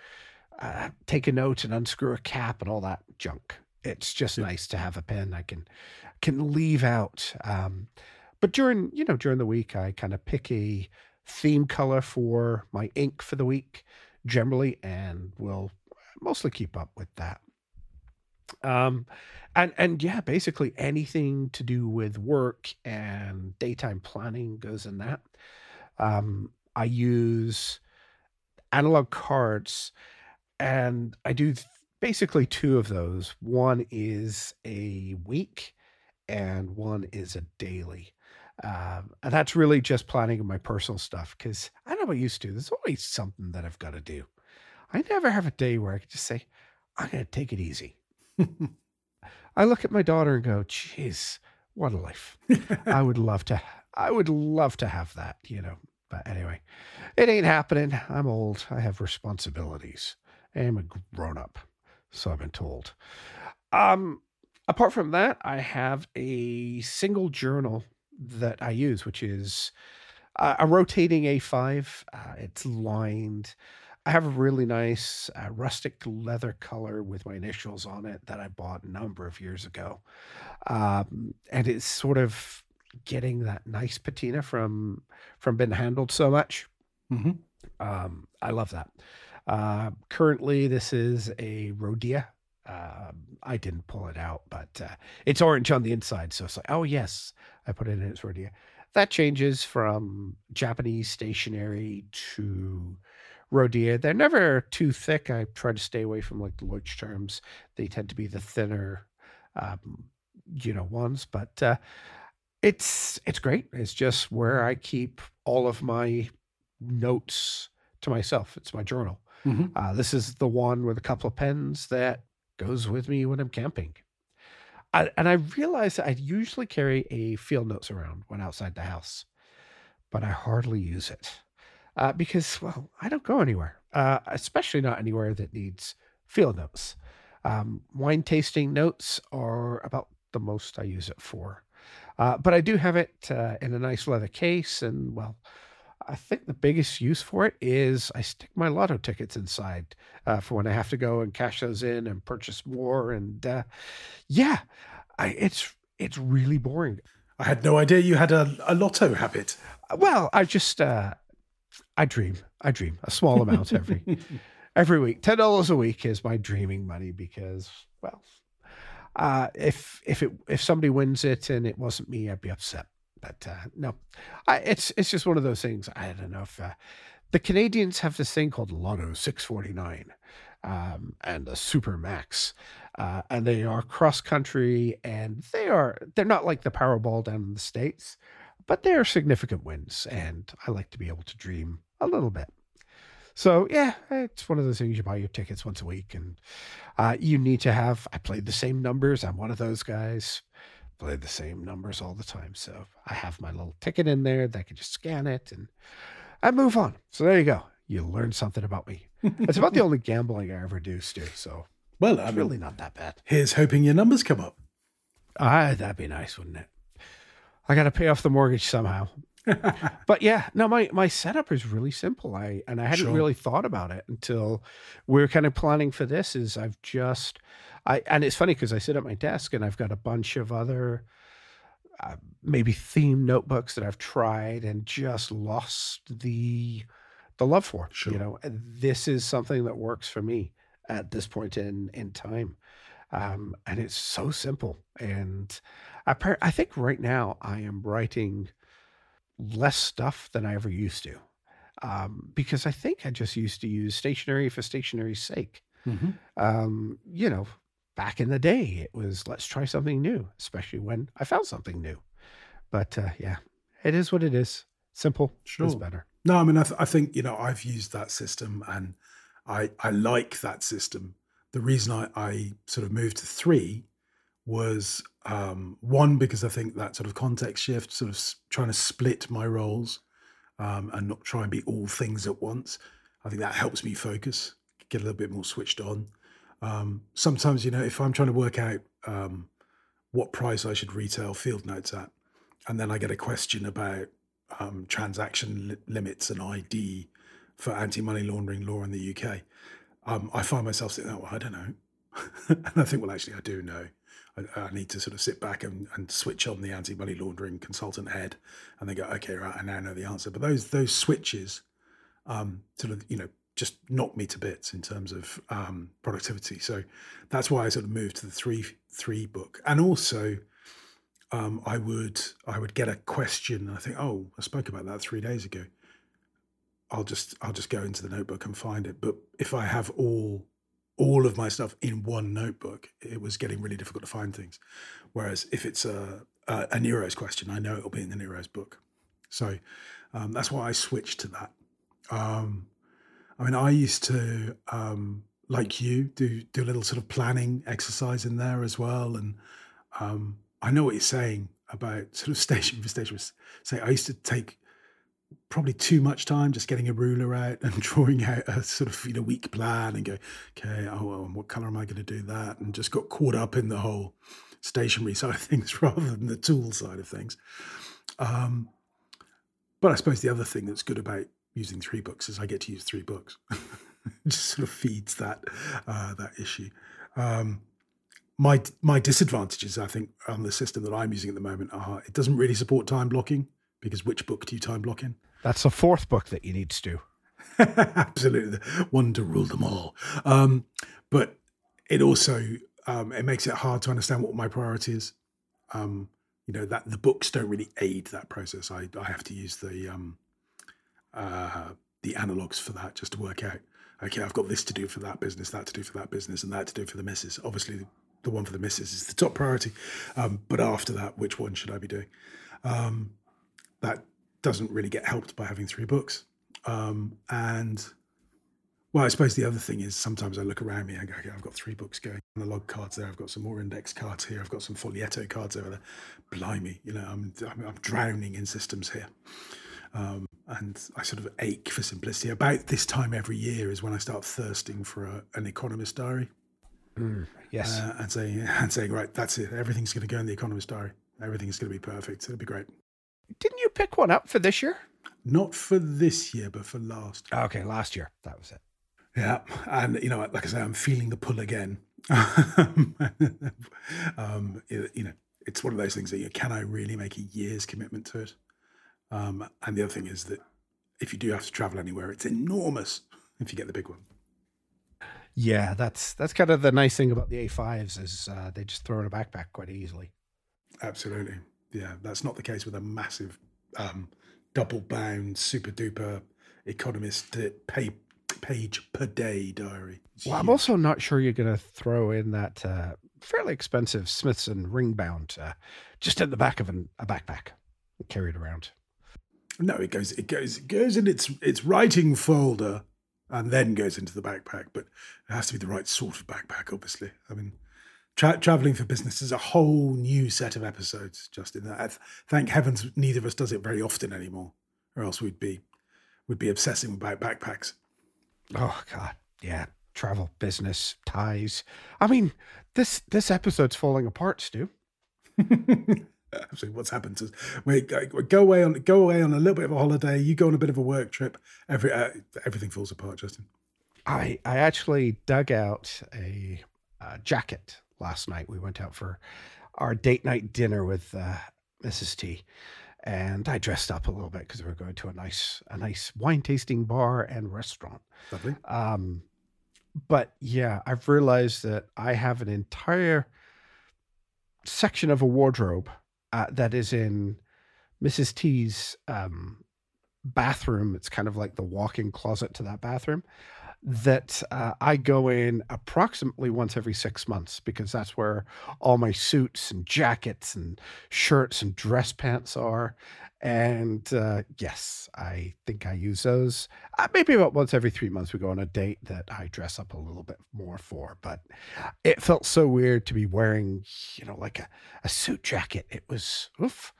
uh, take a note and unscrew a cap and all that junk. It's just Yeah. nice to have a pen I can can leave out. Um, but during you know during the week, I kind of pick a theme color for my ink for the week generally, and will mostly keep up with that. Um, and and yeah, basically anything to do with work and daytime planning goes in that. Um, I use analog cards, and I do basically two of those. One is a week, and one is a daily. Um, and that's really just planning my personal stuff because I don't know about used to. There's always something that I've got to do. I never have a day where I can just say, I'm going to take it easy. I look at my daughter and go, geez, what a life. I would love to, I would love to have that, you know. But anyway, it ain't happening. I'm old. I have responsibilities. I am a grown up. So I've been told. Um, apart from that, I have a single journal that I use, which is uh, a rotating A5. Uh, it's lined. I have a really nice uh, rustic leather color with my initials on it that I bought a number of years ago. Um, and it's sort of getting that nice patina from from being handled so much. Mhm. Um, I love that. Uh, currently, this is a Rhodia. Um, I didn't pull it out, but uh, it's orange on the inside. So it's like, oh, yes, I put it in its Rhodia. That changes from Japanese stationery to Rhodia. They're never too thick. I try to stay away from like the Leuchtturms. They tend to be the thinner, um, you know, ones. But uh, it's it's great. It's just where I keep all of my notes to myself. It's my journal. Mhm. Uh, this is the one with a couple of pens that goes with me when I'm camping. I, and I realized I usually carry a field notes around when outside the house, but I hardly use it uh, because, well, I don't go anywhere, uh, especially not anywhere that needs field notes. Um, wine tasting notes are about the most I use it for. Uh, but I do have it uh, in a nice leather case, and well, I think the biggest use for it is I stick my lotto tickets inside uh, for when I have to go and cash those in and purchase more. And uh, yeah, I, it's it's really boring. I had no idea you had a, a lotto habit. Well, I just uh, I dream. I dream a small amount every every week. Ten dollars a week is my dreaming money because well, uh, if if it if somebody wins it and it wasn't me, I'd be upset. But uh, no, I, it's it's just one of those things. I don't know if uh, the Canadians have this thing called Lotto Six Forty Nine um, and the Super Max, uh, and they are cross country, and they are they're not like the Powerball down in the states, but they are significant wins, and I like to be able to dream a little bit. So yeah, it's one of those things you buy your tickets once a week, and uh, you need to have. I played the same numbers. I'm one of those guys. Play the same numbers all the time, so I have my little ticket in there that I can just scan it and I move on. So there you go. You learn something about me. It's about the only gambling I ever do, Stu. So Well, it's I mean, really not that bad. here's hoping your numbers come up. Ah, that'd be nice, wouldn't it? I got to pay off the mortgage somehow. but yeah, no, my my setup is really simple. I and I hadn't Sure. really thought about it until we were kind of planning for this. Is I've just I and it's funny because I sit at my desk and I've got a bunch of other uh, maybe theme notebooks that I've tried and just lost the the love for. Sure. You know, this is something that works for me at this point in in time, um, and it's so simple. And I I think right now I am writing less stuff than I ever used to. Um, because I think I just used to use stationery for stationery's sake um, you know, back in the day, it was let's try something new, especially when I found something new. But uh, yeah, it is what it is. Simple is better. No, I mean, I, th- I think you know I've used that system, and I I like that system. The reason I, I sort of moved to three was um, one because I think that sort of context shift, sort of s- trying to split my roles um, and not try and be all things at once. I think that helps me focus, get a little bit more switched on. Um, sometimes, you know, if I'm trying to work out um, what price I should retail field notes at, and then I get a question about um, transaction li- limits and ID for anti-money laundering law in the UK, um, I find myself saying, "Oh, well, I don't know," and I think, "Well, actually, I do know. I, I need to sort of sit back and, and switch on the anti-money laundering consultant head, and they go, okay, right, I now know the answer." But those those switches, um, sort of, you know, just knock me to bits in terms of um, productivity. So that's why I sort of moved to the three three book, and also um, I would I would get a question and I think, oh, I spoke about that three days ago. I'll just I'll just go into the notebook and find it. But if I have all all of my stuff in one notebook, it was getting really difficult to find things. Whereas if it's a a, a Nero's question, I know it'll be in the Nero's book. So um, that's why I switched to that. Um, I mean, I used to um, like you do do a little sort of planning exercise in there as well, and um, I know what you're saying about sort of station for station. Say, I used to take probably too much time just getting a ruler out and drawing out a sort of you know week plan and go, okay, oh, well, what color am I going to do that? And just got caught up in the whole stationery side of things rather than the tool side of things. Um, but I suppose the other thing that's good about using three books is I get to use three books. it just sort of feeds that uh, that issue. Um, my my disadvantages, I think, on the system that I'm using at the moment are it doesn't really support time blocking because which book do you time block in? That's the fourth book that you need to do. Absolutely, one to rule them all. Um, but it also um, it makes it hard to understand what my priority is. Um, you know that the books don't really aid that process. I I have to use the um, uh, the analogs for that just to work out. Okay, I've got this to do for that business, that to do for that business, and that to do for the misses. Obviously, the one for the misses is the top priority. Um, but after that, which one should I be doing? Um, that doesn't really get helped by having three books. Um, and well, I suppose the other thing is sometimes I look around me and go, okay, I've got three books going. Analog cards there. I've got some more index cards here. I've got some Folietto cards over there. Blimey, you know, I'm I'm, I'm drowning in systems here. Um, and I sort of ache for simplicity. About this time every year is when I start thirsting for a, an economist diary Yes. uh, and saying and saying, right, that's it. Everything's going to go in the economist diary. Everything's going to be perfect. It'll be great. Didn't you pick one up for this year? Not for this year, but for last. Okay, last year. That was it. Yeah, and you know, like I say, I'm feeling the pull again. um, you know, it's one of those things that you can I really make a year's commitment to it? Um, and the other thing is that if you do have to travel anywhere, it's enormous if you get the big one. Yeah, that's that's kind of the nice thing about the A5s is uh, they just throw in a backpack quite easily. Absolutely, yeah. That's not the case with a massive um, double bound, super duper economist pay, page per day diary. It's well, huge. I'm also not sure you're going to throw in that uh, fairly expensive Smithson ring bound uh, just in the back of an, a backpack and carry it around. No, it goes it goes it goes in its its writing folder and then goes into the backpack. But it has to be the right sort of backpack, obviously. I mean, tra- traveling for business is a whole new set of episodes. Just in that, thank heavens, neither of us does it very often anymore, or else we'd be we'd be obsessing about backpacks. Oh God, yeah, travel, business, ties. I mean, this this episode's falling apart, Stu. Absolutely, what's happened is we go away on go away on a little bit of a holiday. You go on a bit of a work trip. Every uh, everything falls apart, Justin. I I actually dug out a, a, jacket last night. We went out for our date night dinner with uh, Mrs. T, and I dressed up a little bit because we were going to a nice a nice wine tasting bar and restaurant. Lovely. Um, but yeah, I've realized that I have an entire section of a wardrobe uh, that is in Mrs. T's um, bathroom. It's kind of like the walk-in closet to that bathroom that uh, I go in approximately once every six months because that's where all my suits and jackets and shirts and dress pants are. And uh, yes, I think I use those. Uh, maybe about once every three months, we go on a date that I dress up a little bit more for. But it felt so weird to be wearing, you know, like a, a suit jacket. It was, oof.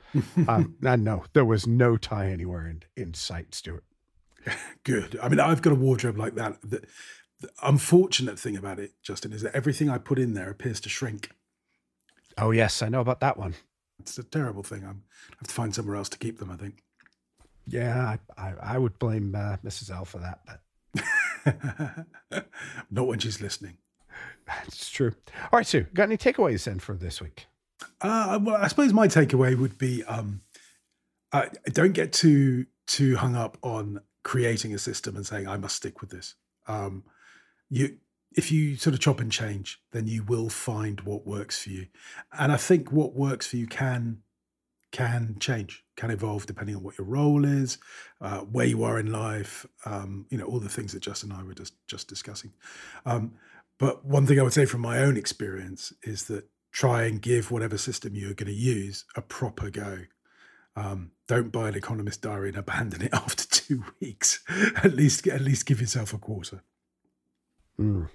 um, no, there was no tie anywhere in, in sight, Stuart. Good. I mean, I've got a wardrobe like that. The, the unfortunate thing about it, Justin, is that everything I put in there appears to shrink. Oh, yes, I know about that one. It's a terrible thing. I'm, I have to find somewhere else to keep them, I think. Yeah, I, I, I would blame uh, Mrs. L for that, but not when she's listening. That's true. All right, Stu, got any takeaways then for this week? Uh, well, I suppose my takeaway would be um, uh, don't get too too hung up on creating a system and saying I must stick with this. Um, you if you sort of chop and change, then you will find what works for you. And I think what works for you can can change, can evolve depending on what your role is, uh, where you are in life, um, you know, all the things that Justin and I were just just discussing. Um, but one thing I would say from my own experience is that try and give whatever system you're going to use a proper go. Um, don't buy an economist diary and abandon it after two weeks. at least, at least give yourself a quarter. Mm.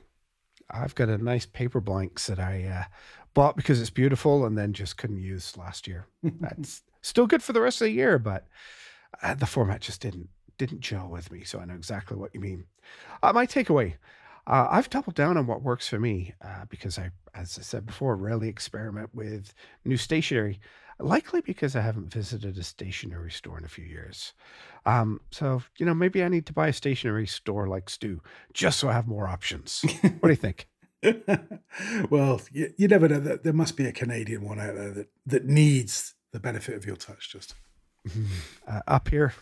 I've got a nice paper blanks that I uh, bought because it's beautiful and then just couldn't use last year. That's still good for the rest of the year, but uh, the format just didn't didn't gel with me. So I know exactly what you mean. Uh, my takeaway: uh, I've doubled down on what works for me uh, because I, as I said before, rarely experiment with new stationery likely because I haven't visited a stationery store in a few years. Um, so, you know, maybe I need to buy a stationery store like Stu just so I have more options. what do you think? well, you, you, never know. There must be a Canadian one out there that, that needs the benefit of your touch, just. Uh, up here,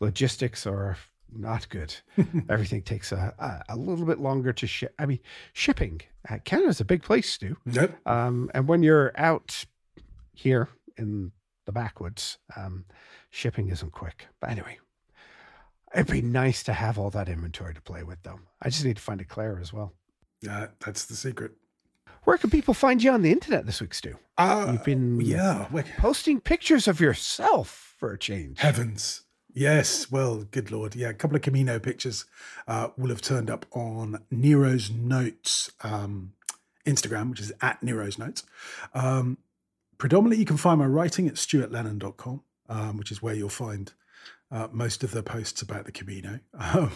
logistics are not good. Everything takes a, a, a, little bit longer to ship. I mean, shipping. Uh, Canada's a big place, Stu. Yep. Um, and when you're out here in the backwoods, um, shipping isn't quick. But anyway, it'd be nice to have all that inventory to play with, though. I just need to find a Claire as well. Yeah, that's the secret. Where can people find you on the internet this week, Stu? Uh, You've been yeah posting pictures of yourself for a change. Heavens. Yes, well, good lord, yeah. A couple of Camino pictures uh, will have turned up on Nero's Notes um, Instagram, which is at Nero's Notes. Um, predominantly, you can find my writing at stuartlennon.com, um, which is where you'll find uh, most of the posts about the Camino. Um,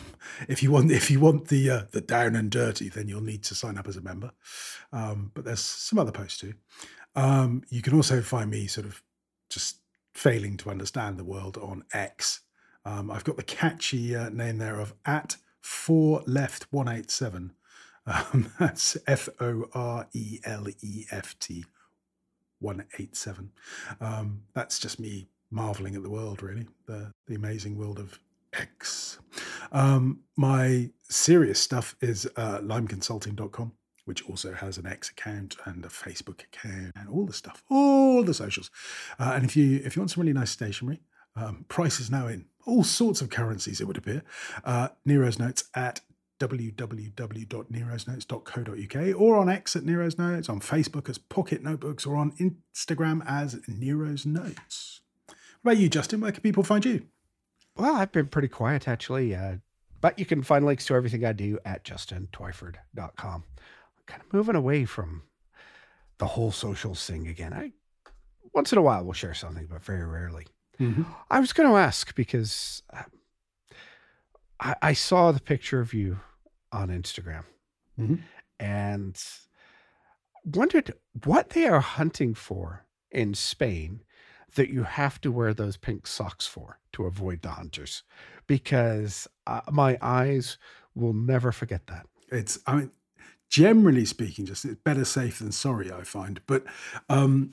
if you want, if you want the uh, the down and dirty, then you'll need to sign up as a member. Um, but there's some other posts too. Um, you can also find me sort of just failing to understand the world on X. Um, I've got the catchy uh, name there of at four left one eight seven. Um, that's F O R E L E F T 187. Um, that's just me marveling at the world, really, the, the amazing world of X. Um, my serious stuff is uh, limeconsulting.com, which also has an X account and a Facebook account and all the stuff, all the socials. Uh, and if you if you want some really nice stationery, um, price is now in all sorts of currencies, it would appear. Uh, Nero's Notes at www.nerosnotes.co.uk or on X at Nero's Notes, on Facebook as Pocket Notebooks, or on Instagram as Nero's Notes. What about you, Justin? Where can people find you? Well, I've been pretty quiet actually, uh, but you can find links to everything I do at justintwyford.com. I'm kind of moving away from the whole social thing again. I once in a while we'll share something, but very rarely. Mm-hmm. I was going to ask because uh, I, I, saw the picture of you on Instagram mm-hmm. and wondered what they are hunting for in Spain that you have to wear those pink socks for to avoid the hunters because uh, my eyes will never forget that. It's, I mean, generally speaking, just it's better safe than sorry, I find. But um,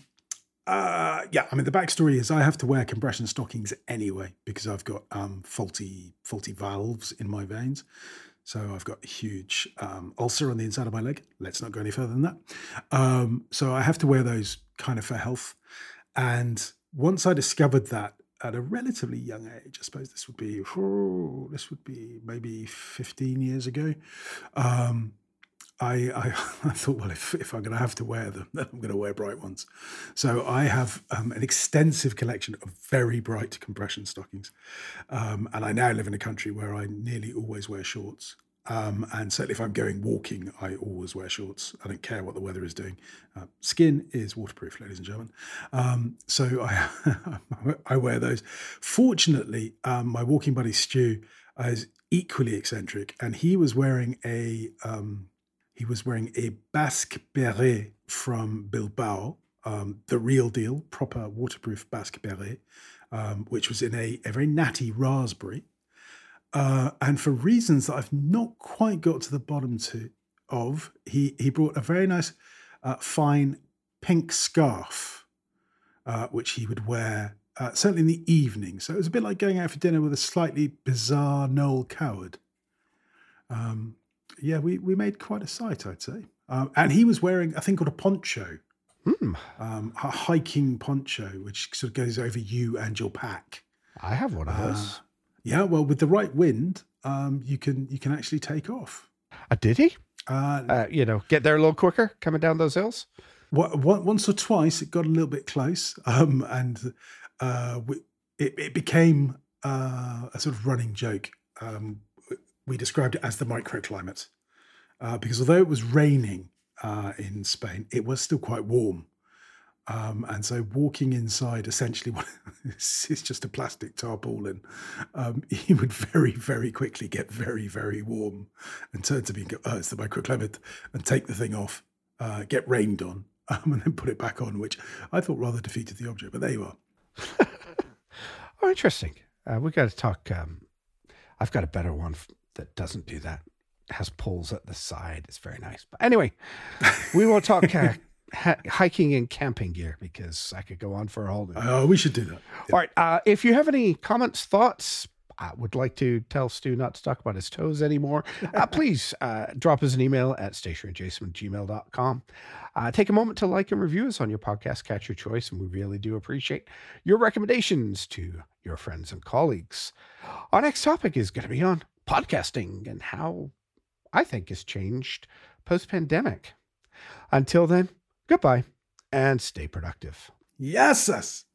uh, yeah, I mean the backstory is I have to wear compression stockings anyway because I've got um, faulty faulty valves in my veins. So I've got a huge um, ulcer on the inside of my leg. Let's not go any further than that. Um, so I have to wear those kind of for health. And once I discovered that at a relatively young age, I suppose this would be oh, this would be maybe 15 years ago. Um, I, I, I thought, well, if, if I'm going to have to wear them, then I'm going to wear bright ones. So I have um, an extensive collection of very bright compression stockings. Um, and I now live in a country where I nearly always wear shorts. Um, and certainly if I'm going walking, I always wear shorts. I don't care what the weather is doing. Uh, skin is waterproof, ladies and gentlemen. Um, so I, I wear those. Fortunately, um, my walking buddy Stu is equally eccentric, and he was wearing a um, he was wearing a Basque beret from Bilbao, um, the real deal, proper waterproof Basque beret, um, which was in a, a very natty raspberry. Uh, and for reasons that I've not quite got to the bottom to, of, he, he brought a very nice, uh, fine pink scarf, uh, which he would wear uh, certainly in the evening. So it was a bit like going out for dinner with a slightly bizarre Noel Coward. Um, yeah, we, we made quite a sight, I'd say. Um, and he was wearing a thing called a poncho, hmm. um, a hiking poncho, which sort of goes over you and your pack. I have one of those. Uh, yeah, well, with the right wind, um, you can you can actually take off. Uh, did he? Uh, uh, you know, get there a little quicker coming down those hills. What, once or twice, it got a little bit close, um, and uh, we, it, it, became uh, a sort of running joke. Um, we described it as the microclimate uh, because although it was raining uh, in Spain, it was still quite warm. Um, and so walking inside essentially is just a plastic tarpaulin. Um, he would very, very quickly get very, very warm and turn to me and go, oh, it's the microclimate, and take the thing off, uh, get rained on, um, and then put it back on, which I thought rather defeated the object. But there you are. oh, interesting. Uh, we got to talk. Um, I've got a better one that doesn't do that. It has poles at the side. It's very nice. But anyway, we won't talk uh, hiking and camping gear because I could go on for a whole. day. Oh, uh, we should do that. Yeah. All right. Uh, if you have any comments, thoughts, I would like to tell Stu not to talk about his toes anymore, uh, please uh, drop us an email at stationeryadjacent@gmail.com. Uh, take a moment to like and review us on your podcast, catch your choice, and we really do appreciate your recommendations to your friends and colleagues. Our next topic is going to be on podcasting and how I think has changed post pandemic. Until then, goodbye and stay productive. Yes.